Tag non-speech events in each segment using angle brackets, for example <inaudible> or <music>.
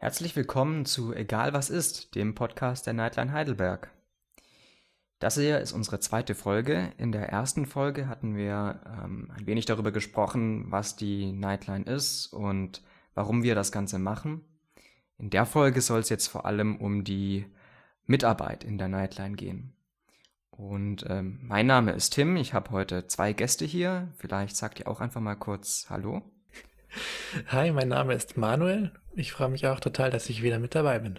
Herzlich willkommen zu Egal was ist, dem Podcast der Nightline Heidelberg. Das hier ist unsere zweite Folge. In der ersten Folge hatten wir ähm, ein wenig darüber gesprochen, was die Nightline ist und warum wir das Ganze machen. In der Folge soll es jetzt vor allem um die Mitarbeit in der Nightline gehen. Und ähm, mein Name ist Tim. Ich habe heute zwei Gäste hier. Vielleicht sagt ihr auch einfach mal kurz Hallo. Hi, mein Name ist Manuel. Ich freue mich auch total, dass ich wieder mit dabei bin.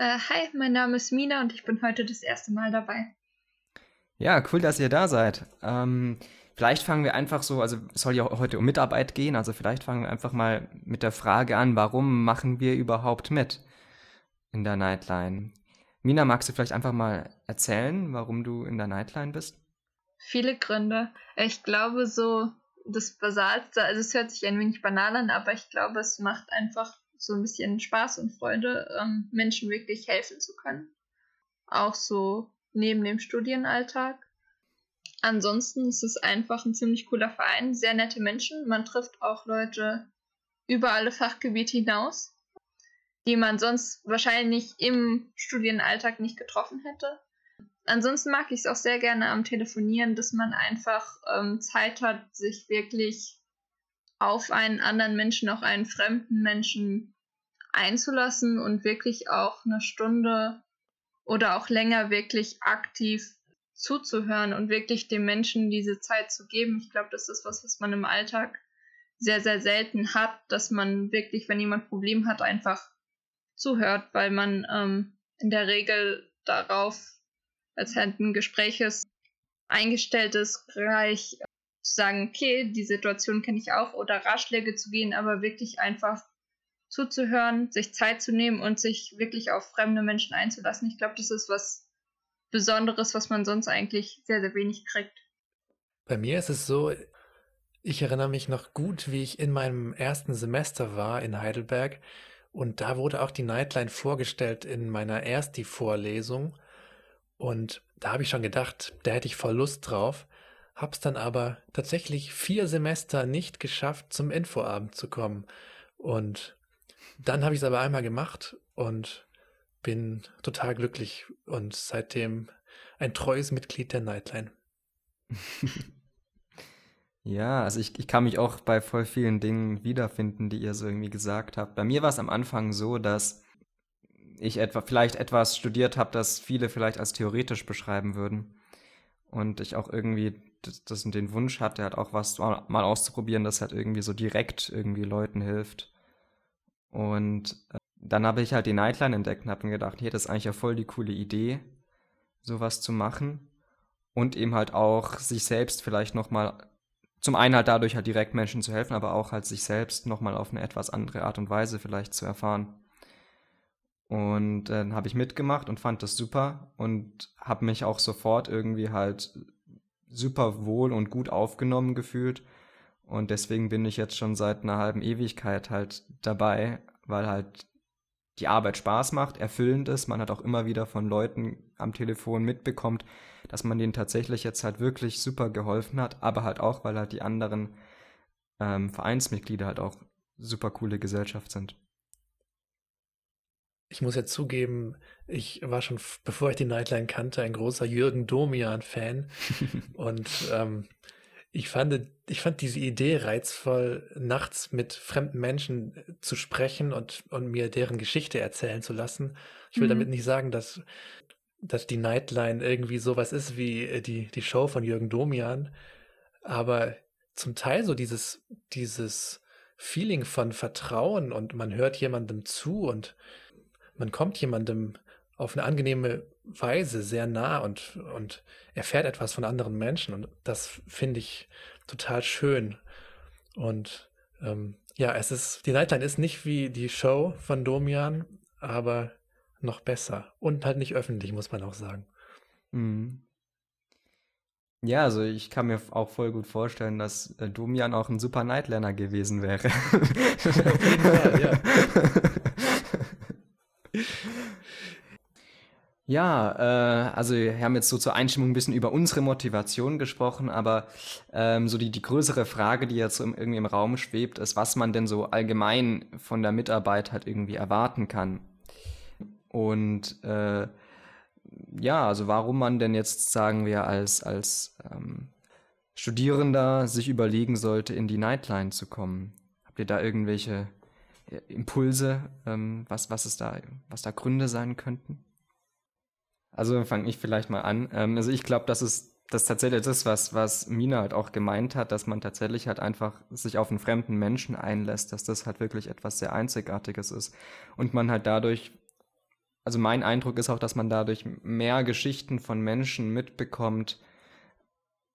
Uh, hi, mein Name ist Mina und ich bin heute das erste Mal dabei. Ja, cool, dass ihr da seid. Ähm, vielleicht fangen wir einfach so, also es soll ja heute um Mitarbeit gehen, also vielleicht fangen wir einfach mal mit der Frage an, warum machen wir überhaupt mit in der Nightline? Mina, magst du vielleicht einfach mal erzählen, warum du in der Nightline bist? Viele Gründe. Ich glaube, so das Basalste, also es hört sich ein wenig banal an, aber ich glaube, es macht einfach so ein bisschen Spaß und Freude, ähm, Menschen wirklich helfen zu können. Auch so neben dem Studienalltag. Ansonsten ist es einfach ein ziemlich cooler Verein, sehr nette Menschen. Man trifft auch Leute über alle Fachgebiete hinaus, die man sonst wahrscheinlich im Studienalltag nicht getroffen hätte. Ansonsten mag ich es auch sehr gerne am Telefonieren, dass man einfach ähm, Zeit hat, sich wirklich auf einen anderen Menschen, auch einen fremden Menschen einzulassen und wirklich auch eine Stunde oder auch länger wirklich aktiv zuzuhören und wirklich dem Menschen diese Zeit zu geben. Ich glaube, das ist was, was man im Alltag sehr, sehr selten hat, dass man wirklich, wenn jemand ein Problem hat, einfach zuhört, weil man ähm, in der Regel darauf als halt ein ist, eingestellt ist, gleich zu sagen, okay, die Situation kenne ich auch oder Ratschläge zu gehen, aber wirklich einfach zuzuhören, sich Zeit zu nehmen und sich wirklich auf fremde Menschen einzulassen. Ich glaube, das ist was Besonderes, was man sonst eigentlich sehr, sehr wenig kriegt. Bei mir ist es so, ich erinnere mich noch gut, wie ich in meinem ersten Semester war in Heidelberg und da wurde auch die Nightline vorgestellt in meiner Ersti-Vorlesung und da habe ich schon gedacht, da hätte ich voll Lust drauf, hab's dann aber tatsächlich vier Semester nicht geschafft, zum Infoabend zu kommen. Und dann habe ich es aber einmal gemacht und bin total glücklich und seitdem ein treues Mitglied der Nightline. <laughs> ja, also ich, ich kann mich auch bei voll vielen Dingen wiederfinden, die ihr so irgendwie gesagt habt. Bei mir war es am Anfang so, dass ich etwa vielleicht etwas studiert habe, das viele vielleicht als theoretisch beschreiben würden. Und ich auch irgendwie das, das den Wunsch hatte, halt auch was mal auszuprobieren, das halt irgendwie so direkt irgendwie Leuten hilft. Und äh, dann habe ich halt die Nightline entdeckt und habe mir gedacht, hey, das ist eigentlich ja voll die coole Idee, sowas zu machen. Und eben halt auch sich selbst vielleicht nochmal, zum einen halt dadurch halt direkt Menschen zu helfen, aber auch halt sich selbst nochmal auf eine etwas andere Art und Weise vielleicht zu erfahren. Und dann habe ich mitgemacht und fand das super und habe mich auch sofort irgendwie halt super wohl und gut aufgenommen gefühlt. Und deswegen bin ich jetzt schon seit einer halben Ewigkeit halt dabei, weil halt die Arbeit Spaß macht, erfüllend ist. Man hat auch immer wieder von Leuten am Telefon mitbekommt, dass man denen tatsächlich jetzt halt wirklich super geholfen hat, aber halt auch, weil halt die anderen ähm, Vereinsmitglieder halt auch super coole Gesellschaft sind. Ich muss jetzt zugeben, ich war schon, bevor ich die Nightline kannte, ein großer Jürgen Domian-Fan. <laughs> und ähm, ich fand, ich fand diese Idee reizvoll, nachts mit fremden Menschen äh, zu sprechen und, und mir deren Geschichte erzählen zu lassen. Ich will mhm. damit nicht sagen, dass, dass die Nightline irgendwie sowas ist wie äh, die, die Show von Jürgen Domian. Aber zum Teil so dieses, dieses Feeling von Vertrauen und man hört jemandem zu und man kommt jemandem auf eine angenehme Weise sehr nah und, und erfährt etwas von anderen Menschen. Und das finde ich total schön. Und ähm, ja, es ist, die Nightline ist nicht wie die Show von Domian, aber noch besser. Und halt nicht öffentlich, muss man auch sagen. Mhm. Ja, also ich kann mir auch voll gut vorstellen, dass äh, Domian auch ein super Nightliner gewesen wäre. Auf jeden Fall, ja. <laughs> Ja, äh, also wir haben jetzt so zur Einstimmung ein bisschen über unsere Motivation gesprochen, aber ähm, so die, die größere Frage, die jetzt irgendwie im Raum schwebt, ist, was man denn so allgemein von der Mitarbeit halt irgendwie erwarten kann. Und äh, ja, also warum man denn jetzt, sagen wir, als, als ähm, Studierender sich überlegen sollte, in die Nightline zu kommen. Habt ihr da irgendwelche äh, Impulse, ähm, was, was, es da, was da Gründe sein könnten? Also fange ich vielleicht mal an. Ähm, also ich glaube, das ist das tatsächlich das, was, was Mina halt auch gemeint hat, dass man tatsächlich halt einfach sich auf einen fremden Menschen einlässt, dass das halt wirklich etwas sehr Einzigartiges ist. Und man halt dadurch, also mein Eindruck ist auch, dass man dadurch mehr Geschichten von Menschen mitbekommt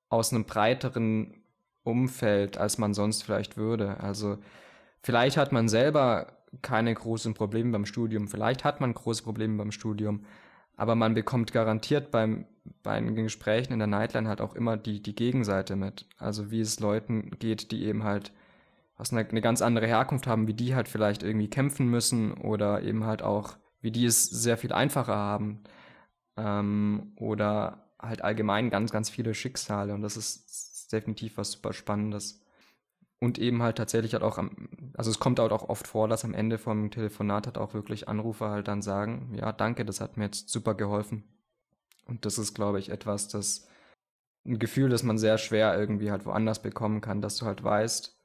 aus einem breiteren Umfeld, als man sonst vielleicht würde. Also vielleicht hat man selber keine großen Probleme beim Studium, vielleicht hat man große Probleme beim Studium, aber man bekommt garantiert beim, bei den Gesprächen in der Nightline halt auch immer die, die Gegenseite mit. Also wie es Leuten geht, die eben halt aus einer eine ganz andere Herkunft haben, wie die halt vielleicht irgendwie kämpfen müssen oder eben halt auch, wie die es sehr viel einfacher haben. Ähm, oder halt allgemein ganz, ganz viele Schicksale und das ist definitiv was super Spannendes. Und eben halt tatsächlich halt auch am, also es kommt halt auch oft vor, dass am Ende vom Telefonat halt auch wirklich Anrufer halt dann sagen, ja, danke, das hat mir jetzt super geholfen. Und das ist, glaube ich, etwas, das ein Gefühl, das man sehr schwer irgendwie halt woanders bekommen kann, dass du halt weißt,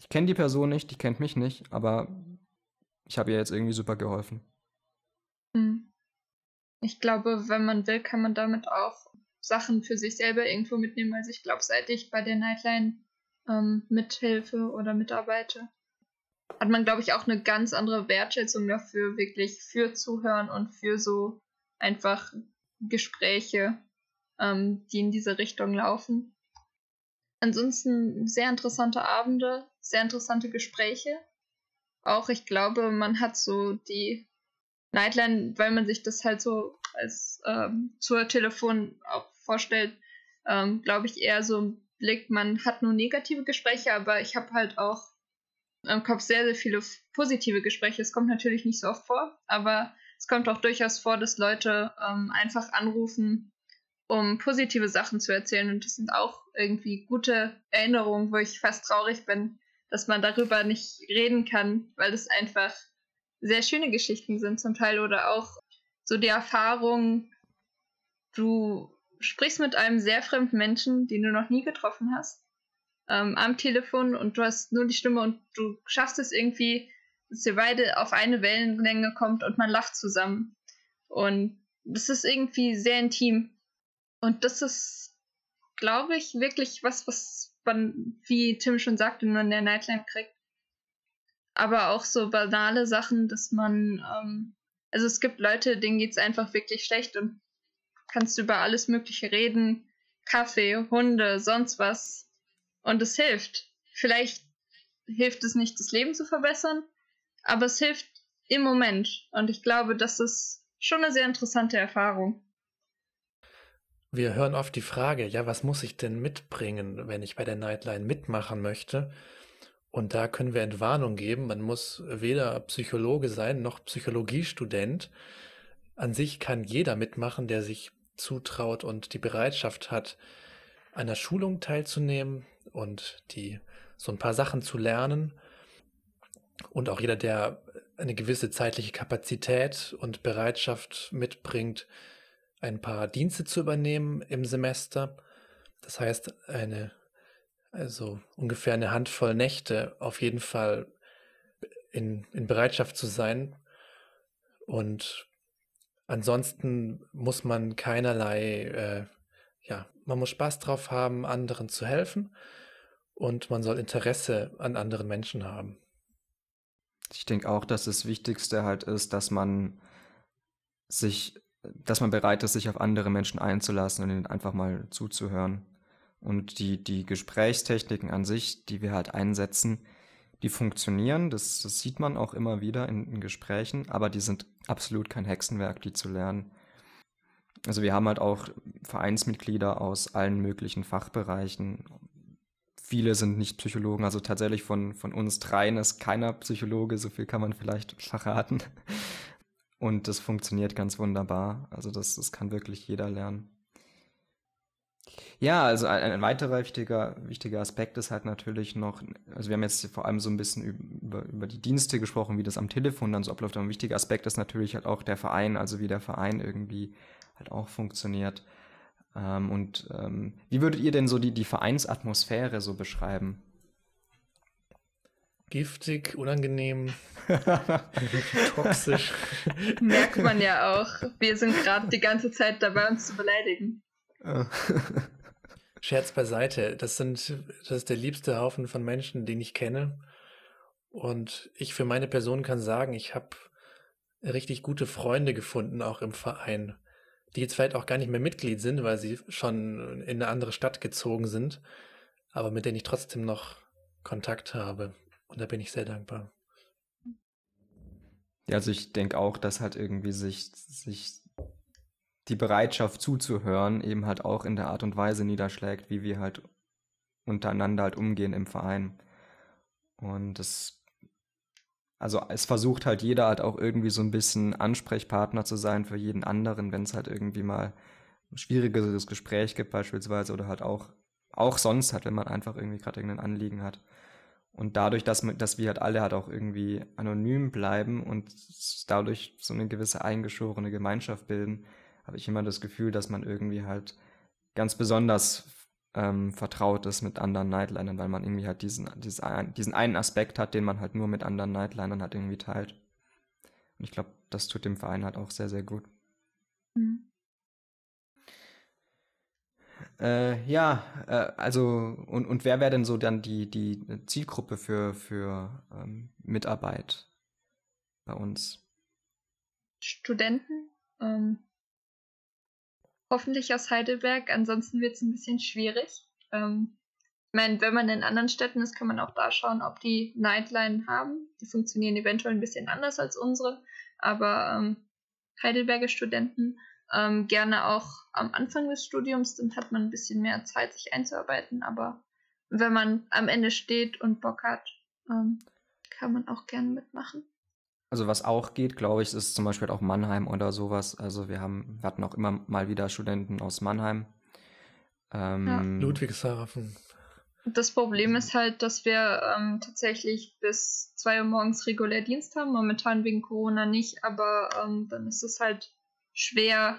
ich kenne die Person nicht, die kennt mich nicht, aber ich habe ihr jetzt irgendwie super geholfen. Hm. Ich glaube, wenn man will, kann man damit auch Sachen für sich selber irgendwo mitnehmen. Also ich glaube, seit ich bei der Nightline ähm, mithilfe oder mitarbeite, hat man, glaube ich, auch eine ganz andere Wertschätzung dafür, wirklich für Zuhören und für so einfach Gespräche, ähm, die in diese Richtung laufen. Ansonsten sehr interessante Abende, sehr interessante Gespräche. Auch ich glaube, man hat so die Nightline, weil man sich das halt so als ähm, zur Telefon auch vorstellt, ähm, glaube ich eher so ein Blick, man hat nur negative Gespräche, aber ich habe halt auch im Kopf sehr, sehr viele positive Gespräche. Es kommt natürlich nicht so oft vor, aber es kommt auch durchaus vor, dass Leute ähm, einfach anrufen, um positive Sachen zu erzählen. Und das sind auch irgendwie gute Erinnerungen, wo ich fast traurig bin, dass man darüber nicht reden kann, weil es einfach sehr schöne Geschichten sind zum Teil oder auch so die Erfahrung, du sprichst mit einem sehr fremden Menschen, den du noch nie getroffen hast, ähm, am Telefon und du hast nur die Stimme und du schaffst es irgendwie, dass ihr beide auf eine Wellenlänge kommt und man lacht zusammen. Und das ist irgendwie sehr intim. Und das ist, glaube ich, wirklich was, was man, wie Tim schon sagte, nur in der Nightline kriegt. Aber auch so banale Sachen, dass man, ähm, also es gibt Leute, denen geht es einfach wirklich schlecht und kannst über alles Mögliche reden. Kaffee, Hunde, sonst was. Und es hilft. Vielleicht hilft es nicht, das Leben zu verbessern, aber es hilft im Moment. Und ich glaube, das ist schon eine sehr interessante Erfahrung. Wir hören oft die Frage, ja, was muss ich denn mitbringen, wenn ich bei der Nightline mitmachen möchte? Und da können wir Entwarnung geben. Man muss weder Psychologe sein noch Psychologiestudent. An sich kann jeder mitmachen, der sich zutraut und die Bereitschaft hat, an der Schulung teilzunehmen und die so ein paar Sachen zu lernen. Und auch jeder, der eine gewisse zeitliche Kapazität und Bereitschaft mitbringt, ein paar Dienste zu übernehmen im Semester. Das heißt, eine, also ungefähr eine Handvoll Nächte auf jeden Fall in, in Bereitschaft zu sein und Ansonsten muss man keinerlei, äh, ja, man muss Spaß drauf haben, anderen zu helfen und man soll Interesse an anderen Menschen haben. Ich denke auch, dass das Wichtigste halt ist, dass man sich, dass man bereit ist, sich auf andere Menschen einzulassen und ihnen einfach mal zuzuhören. Und die, die Gesprächstechniken an sich, die wir halt einsetzen, die funktionieren, das, das sieht man auch immer wieder in, in Gesprächen, aber die sind absolut kein Hexenwerk, die zu lernen. Also wir haben halt auch Vereinsmitglieder aus allen möglichen Fachbereichen. Viele sind nicht Psychologen, also tatsächlich von, von uns dreien ist keiner Psychologe, so viel kann man vielleicht verraten. Und das funktioniert ganz wunderbar. Also das, das kann wirklich jeder lernen. Ja, also ein, ein, weiterer wichtiger, wichtiger Aspekt ist halt natürlich noch, also wir haben jetzt vor allem so ein bisschen über, über die Dienste gesprochen, wie das am Telefon dann so abläuft. Aber ein wichtiger Aspekt ist natürlich halt auch der Verein, also wie der Verein irgendwie halt auch funktioniert. Ähm, und ähm, wie würdet ihr denn so die, die Vereinsatmosphäre so beschreiben? Giftig, unangenehm, <laughs> toxisch. Merkt man ja auch. Wir sind gerade die ganze Zeit dabei, uns zu beleidigen. <laughs> Scherz beiseite. Das sind, das ist der liebste Haufen von Menschen, den ich kenne. Und ich für meine Person kann sagen, ich habe richtig gute Freunde gefunden, auch im Verein, die jetzt vielleicht auch gar nicht mehr Mitglied sind, weil sie schon in eine andere Stadt gezogen sind, aber mit denen ich trotzdem noch Kontakt habe. Und da bin ich sehr dankbar. Ja, also ich denke auch, dass halt irgendwie sich, sich die Bereitschaft zuzuhören eben halt auch in der Art und Weise niederschlägt, wie wir halt untereinander halt umgehen im Verein. Und es, also es versucht halt jeder halt auch irgendwie so ein bisschen Ansprechpartner zu sein für jeden anderen, wenn es halt irgendwie mal ein schwierigeres Gespräch gibt beispielsweise oder halt auch, auch sonst halt, wenn man einfach irgendwie gerade irgendein Anliegen hat. Und dadurch, dass, dass wir halt alle halt auch irgendwie anonym bleiben und dadurch so eine gewisse eingeschworene Gemeinschaft bilden, habe ich immer das Gefühl, dass man irgendwie halt ganz besonders ähm, vertraut ist mit anderen Nightlinern, weil man irgendwie halt diesen, diesen, diesen einen Aspekt hat, den man halt nur mit anderen Nightlinern halt irgendwie teilt. Und ich glaube, das tut dem Verein halt auch sehr, sehr gut. Mhm. Äh, ja, äh, also und, und wer wäre denn so dann die, die Zielgruppe für, für ähm, Mitarbeit bei uns? Studenten, ähm, hoffentlich aus Heidelberg, ansonsten wird es ein bisschen schwierig. Ähm, ich meine, wenn man in anderen Städten ist, kann man auch da schauen, ob die Nightline haben. Die funktionieren eventuell ein bisschen anders als unsere, aber ähm, Heidelberger Studenten ähm, gerne auch am Anfang des Studiums, dann hat man ein bisschen mehr Zeit, sich einzuarbeiten. Aber wenn man am Ende steht und Bock hat, ähm, kann man auch gerne mitmachen. Also was auch geht, glaube ich, ist zum Beispiel auch Mannheim oder sowas. Also wir haben, wir hatten auch immer mal wieder Studenten aus Mannheim. Ähm, ja. Ludwigshafen. Das Problem ist halt, dass wir ähm, tatsächlich bis 2 Uhr morgens regulär Dienst haben. Momentan wegen Corona nicht, aber ähm, dann ist es halt schwer,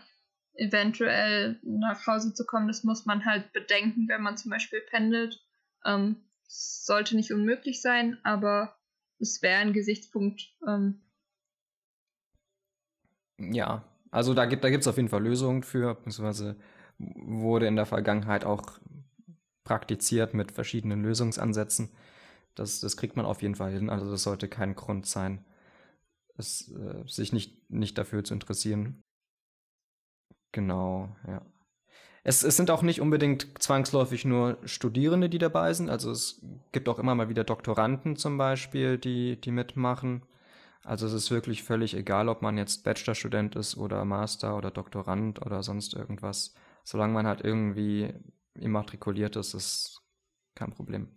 eventuell nach Hause zu kommen. Das muss man halt bedenken, wenn man zum Beispiel pendelt. Ähm, sollte nicht unmöglich sein, aber es wäre ein Gesichtspunkt. Ähm. Ja, also da gibt es da auf jeden Fall Lösungen für, beziehungsweise wurde in der Vergangenheit auch praktiziert mit verschiedenen Lösungsansätzen. Das, das kriegt man auf jeden Fall hin. Also das sollte kein Grund sein, es, äh, sich nicht, nicht dafür zu interessieren. Genau, ja. Es, es sind auch nicht unbedingt zwangsläufig nur Studierende, die dabei sind. Also es gibt auch immer mal wieder Doktoranden zum Beispiel, die, die mitmachen. Also es ist wirklich völlig egal, ob man jetzt Bachelorstudent ist oder Master oder Doktorand oder sonst irgendwas. Solange man halt irgendwie immatrikuliert ist, ist kein Problem.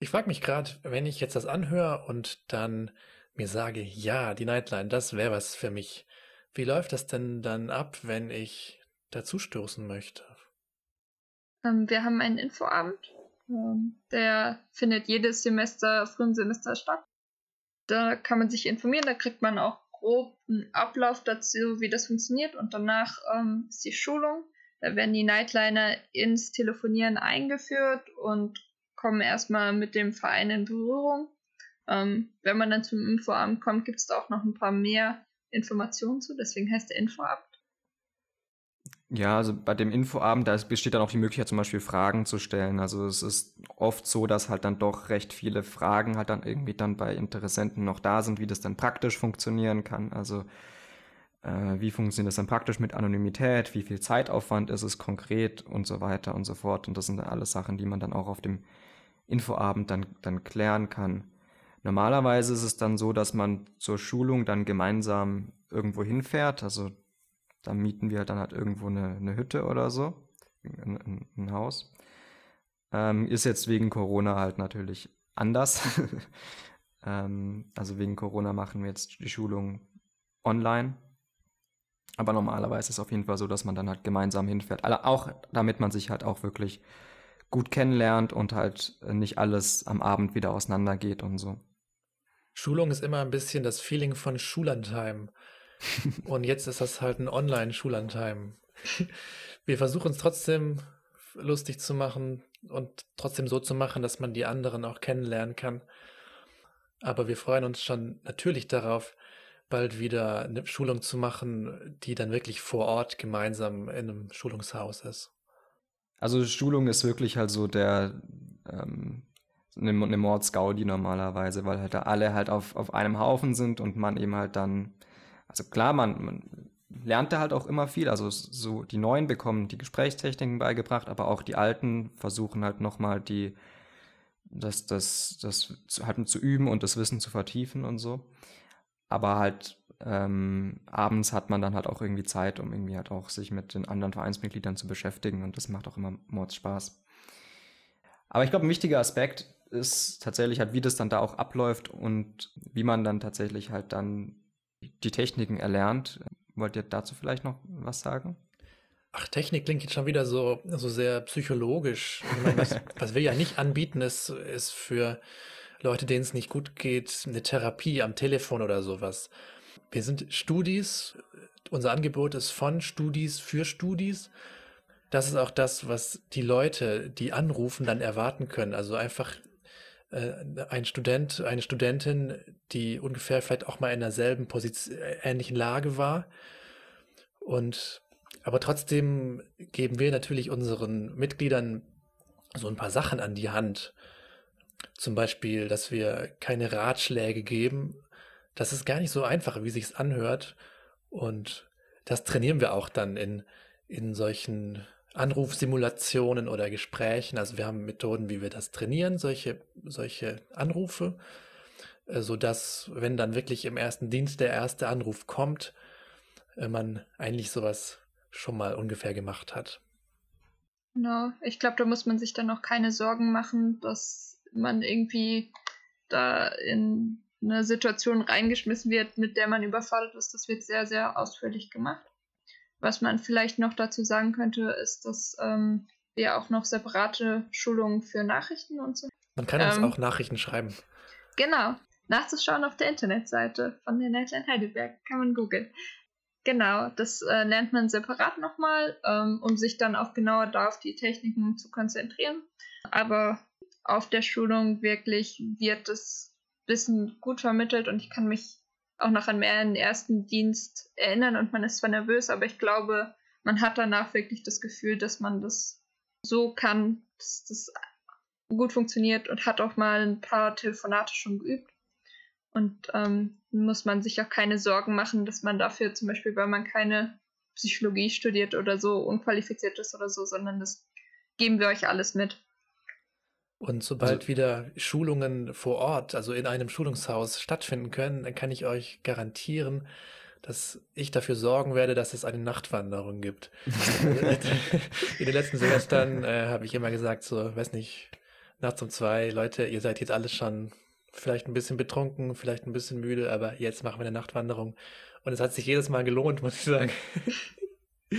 Ich frage mich gerade, wenn ich jetzt das anhöre und dann mir sage, ja, die Nightline, das wäre was für mich. Wie läuft das denn dann ab, wenn ich dazustoßen möchte? Ähm, wir haben einen Infoabend. Ähm, der findet jedes Semester, frühen Semester statt. Da kann man sich informieren, da kriegt man auch grob einen Ablauf dazu, wie das funktioniert. Und danach ähm, ist die Schulung. Da werden die Nightliner ins Telefonieren eingeführt und kommen erstmal mit dem Verein in Berührung. Ähm, wenn man dann zum Infoabend kommt, gibt es da auch noch ein paar mehr Informationen zu, deswegen heißt der Infoabend. Ja, also bei dem Infoabend, da besteht dann auch die Möglichkeit, zum Beispiel Fragen zu stellen. Also es ist oft so, dass halt dann doch recht viele Fragen halt dann irgendwie dann bei Interessenten noch da sind, wie das dann praktisch funktionieren kann. Also äh, wie funktioniert das dann praktisch mit Anonymität, wie viel Zeitaufwand ist es konkret und so weiter und so fort. Und das sind dann alles Sachen, die man dann auch auf dem Infoabend dann, dann klären kann. Normalerweise ist es dann so, dass man zur Schulung dann gemeinsam irgendwo hinfährt. Also da mieten wir dann halt irgendwo eine, eine Hütte oder so, ein, ein, Haus. Ähm, ist jetzt wegen Corona halt natürlich anders. <laughs> Ähm, also wegen Corona machen wir jetzt die Schulung online. Aber normalerweise ist es auf jeden Fall so, dass man dann halt gemeinsam hinfährt. Auch damit man sich halt auch wirklich gut kennenlernt und halt nicht alles am Abend wieder auseinandergeht und so. Schulung ist immer ein bisschen das Feeling von Schullandheim. und jetzt ist das halt ein Online-Schullandheim. Wir versuchen es trotzdem lustig zu machen und trotzdem so zu machen, dass man die anderen auch kennenlernen kann. Aber wir freuen uns schon natürlich darauf, bald wieder eine Schulung zu machen, die dann wirklich vor Ort gemeinsam in einem Schulungshaus ist. Also Schulung ist wirklich halt so der ähm, eine, eine Mordsgaudi normalerweise, weil halt da alle halt auf, auf einem Haufen sind und man eben halt dann, also klar, man, man lernt da halt auch immer viel. Also so die Neuen bekommen die Gesprächstechniken beigebracht, aber auch die Alten versuchen halt nochmal die, das, das, das halt zu üben und das Wissen zu vertiefen und so. Aber halt ähm, abends hat man dann halt auch irgendwie Zeit, um irgendwie halt auch sich mit den anderen Vereinsmitgliedern zu beschäftigen und das macht auch immer Mords Spaß. Aber ich glaube, ein wichtiger Aspekt ist tatsächlich halt, wie das dann da auch abläuft und wie man dann tatsächlich halt dann die Techniken erlernt. Wollt ihr dazu vielleicht noch was sagen? Ach, Technik klingt jetzt schon wieder so, so sehr psychologisch. Meine, was, <laughs> was, wir ja nicht anbieten, ist, ist für Leute, denen es nicht gut geht, eine Therapie am Telefon oder sowas. Wir sind Studis. Unser Angebot ist von Studis für Studis. Das ist auch das, was die Leute, die anrufen, dann erwarten können. Also einfach ein Student, eine Studentin, die ungefähr vielleicht auch mal in derselben Position, äh, ähnlichen Lage war. Und aber trotzdem geben wir natürlich unseren Mitgliedern so ein paar Sachen an die Hand. Zum Beispiel, dass wir keine Ratschläge geben. Das ist gar nicht so einfach, wie sich's anhört. Und das trainieren wir auch dann in, in solchen Anrufsimulationen oder Gesprächen. Also wir haben Methoden, wie wir das trainieren, solche, solche Anrufe, äh, sodass, wenn dann wirklich im ersten Dienst der erste Anruf kommt, äh, man eigentlich sowas schon mal ungefähr gemacht hat. Genau, ich glaube, da muss man sich dann auch keine Sorgen machen, dass man irgendwie da in eine Situation reingeschmissen wird, mit der man überfordert ist. Das wird sehr, sehr ausführlich gemacht. Was man vielleicht noch dazu sagen könnte, ist, dass ähm, wir auch noch separate Schulungen für Nachrichten und so. Man kann uns ähm, auch Nachrichten schreiben. Genau. Nachzuschauen auf der Internetseite von der Nightline Heidelberg. Kann man googeln. Genau, das äh, lernt man separat nochmal, ähm, um sich dann auch genauer da auf die Techniken zu konzentrieren. Aber auf der Schulung wirklich wird das Wissen gut vermittelt und ich kann mich auch noch an meinen ersten Dienst erinnern und man ist zwar nervös, aber ich glaube, man hat danach wirklich das Gefühl, dass man das so kann, dass das gut funktioniert und hat auch mal ein paar Telefonate schon geübt. Und ähm, muss man sich auch keine Sorgen machen, dass man dafür zum Beispiel, weil man keine Psychologie studiert oder so, unqualifiziert ist oder so, sondern das geben wir euch alles mit. Und sobald also, wieder Schulungen vor Ort, also in einem Schulungshaus stattfinden können, dann kann ich euch garantieren, dass ich dafür sorgen werde, dass es eine Nachtwanderung gibt. <laughs> in den letzten Semestern äh, habe ich immer gesagt, so, weiß nicht, nachts um zwei, Leute, ihr seid jetzt alles schon vielleicht ein bisschen betrunken, vielleicht ein bisschen müde, aber jetzt machen wir eine Nachtwanderung. Und es hat sich jedes Mal gelohnt, muss ich sagen. <laughs>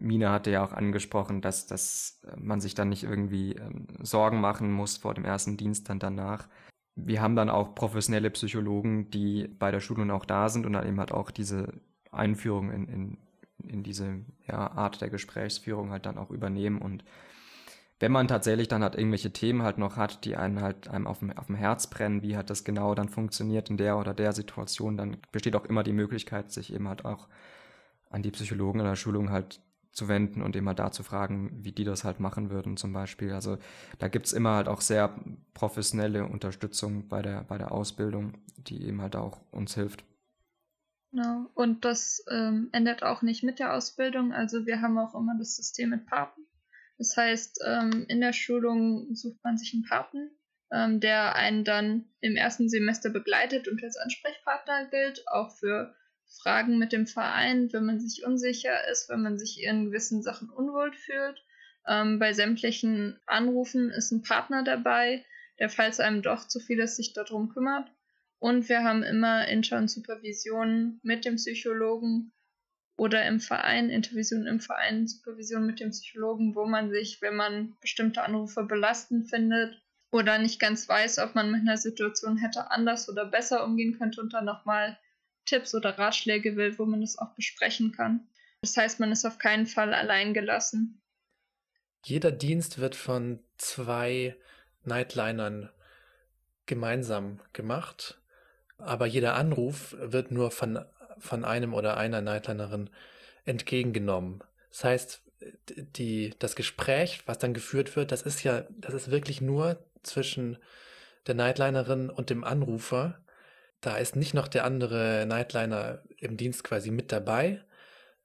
Mina hatte ja auch angesprochen, dass, dass man sich dann nicht irgendwie ähm, Sorgen machen muss vor dem ersten Dienst dann danach. Wir haben dann auch professionelle Psychologen, die bei der Schulung auch da sind und dann eben halt auch diese Einführung in, in, in diese ja, Art der Gesprächsführung halt dann auch übernehmen und wenn man tatsächlich dann halt irgendwelche Themen halt noch hat, die einen halt einem auf dem, auf dem Herz brennen, wie hat das genau dann funktioniert in der oder der Situation, dann besteht auch immer die Möglichkeit, sich eben halt auch an die Psychologen in der Schulung halt zu wenden und immer da zu fragen, wie die das halt machen würden zum Beispiel. Also da gibt's immer halt auch sehr professionelle Unterstützung bei der, bei der Ausbildung, die eben halt auch uns hilft. Genau, und das ähm, endet auch nicht mit der Ausbildung. Also wir haben auch immer das System mit Paten. Das heißt, ähm, in der Schulung sucht man sich einen Paten, ähm, der einen dann im ersten Semester begleitet und als Ansprechpartner gilt, auch für Fragen mit dem Verein, wenn man sich unsicher ist, wenn man sich in gewissen Sachen unwohl fühlt. Ähm, bei sämtlichen Anrufen ist ein Partner dabei, der falls einem doch zu viel ist, sich darum kümmert. Und wir haben immer intern Supervision mit dem Psychologen oder im Verein, Intervision im Verein, Supervision mit dem Psychologen, wo man sich, wenn man bestimmte Anrufe belastend findet oder nicht ganz weiß, ob man mit einer Situation hätte anders oder besser umgehen könnte und dann nochmal Tipps oder Ratschläge will, wo man das auch besprechen kann. Das heißt, man ist auf keinen Fall allein gelassen. Jeder Dienst wird von zwei Nightlinern gemeinsam gemacht, aber jeder Anruf wird nur von, von einem oder einer Nightlinerin entgegengenommen. Das heißt, die, das Gespräch, was dann geführt wird, das ist ja, das ist wirklich nur zwischen der Nightlinerin und dem Anrufer. Da ist nicht noch der andere Nightliner im Dienst quasi mit dabei.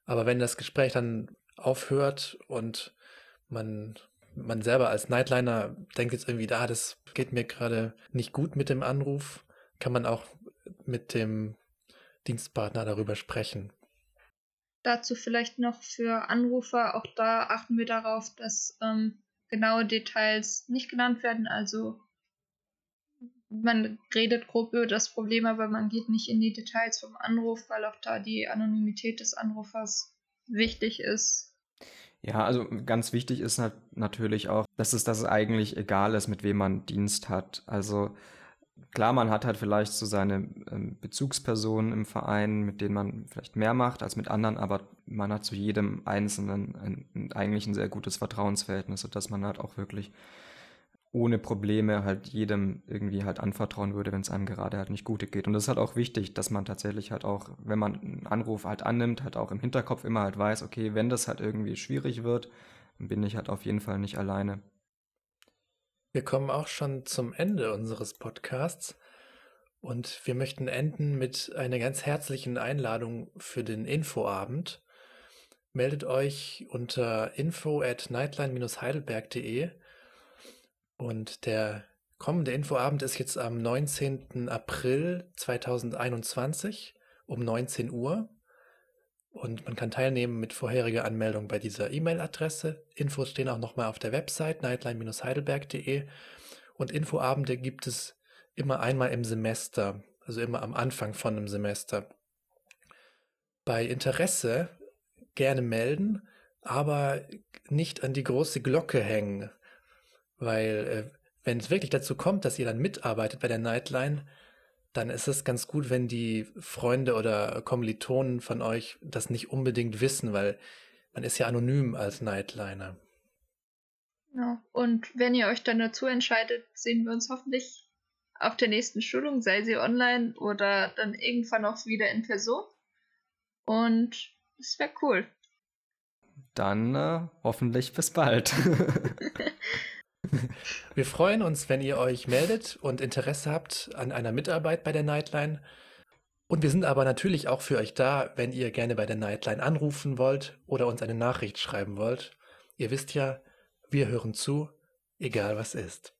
Aber wenn das Gespräch dann aufhört und man, man selber als Nightliner denkt jetzt irgendwie, da, ah, das geht mir gerade nicht gut mit dem Anruf, kann man auch mit dem Dienstpartner darüber sprechen. Dazu vielleicht noch für Anrufer, auch da achten wir darauf, dass ähm, genaue Details nicht genannt werden. Also man redet grob über das Problem, aber man geht nicht in die Details vom Anruf, weil auch da die Anonymität des Anrufers wichtig ist. Ja, also ganz wichtig ist halt natürlich auch, dass es, dass es eigentlich egal ist, mit wem man Dienst hat. Also klar, man hat halt vielleicht so seine ähm, Bezugspersonen im Verein, mit denen man vielleicht mehr macht als mit anderen, aber man hat zu jedem Einzelnen ein, ein, eigentlich ein sehr gutes Vertrauensverhältnis, sodass man halt auch wirklich ohne Probleme halt jedem irgendwie halt anvertrauen würde, wenn es einem gerade halt nicht gut geht. Und das ist halt auch wichtig, dass man tatsächlich halt auch, wenn man einen Anruf halt annimmt, halt auch im Hinterkopf immer halt weiß, okay, wenn das halt irgendwie schwierig wird, dann bin ich halt auf jeden Fall nicht alleine. Wir kommen auch schon zum Ende unseres Podcasts und wir möchten enden mit einer ganz herzlichen Einladung für den Infoabend. Meldet euch unter info at nightline-heidelberg.de und der kommende Infoabend ist jetzt am 19. April 2021 um 19 Uhr. Und man kann teilnehmen mit vorheriger Anmeldung bei dieser E-Mail-Adresse. Infos stehen auch nochmal auf der Website nightline-heidelberg.de. Und Infoabende gibt es immer einmal im Semester, also immer am Anfang von einem Semester. Bei Interesse gerne melden, aber nicht an die große Glocke hängen. Weil äh, wenn es wirklich dazu kommt, dass ihr dann mitarbeitet bei der Nightline, dann ist es ganz gut, wenn die Freunde oder Kommilitonen von euch das nicht unbedingt wissen, weil man ist ja anonym als Nightliner. Ja, und wenn ihr euch dann dazu entscheidet, sehen wir uns hoffentlich auf der nächsten Schulung, sei sie online oder dann irgendwann auch wieder in Person. Und es wäre cool. Dann äh, hoffentlich bis bald. <laughs> <laughs> <laughs> Wir freuen uns, wenn ihr euch meldet und Interesse habt an einer Mitarbeit bei der Nightline. Und wir sind aber natürlich auch für euch da, wenn ihr gerne bei der Nightline anrufen wollt oder uns eine Nachricht schreiben wollt. Ihr wisst ja, wir hören zu, egal was ist.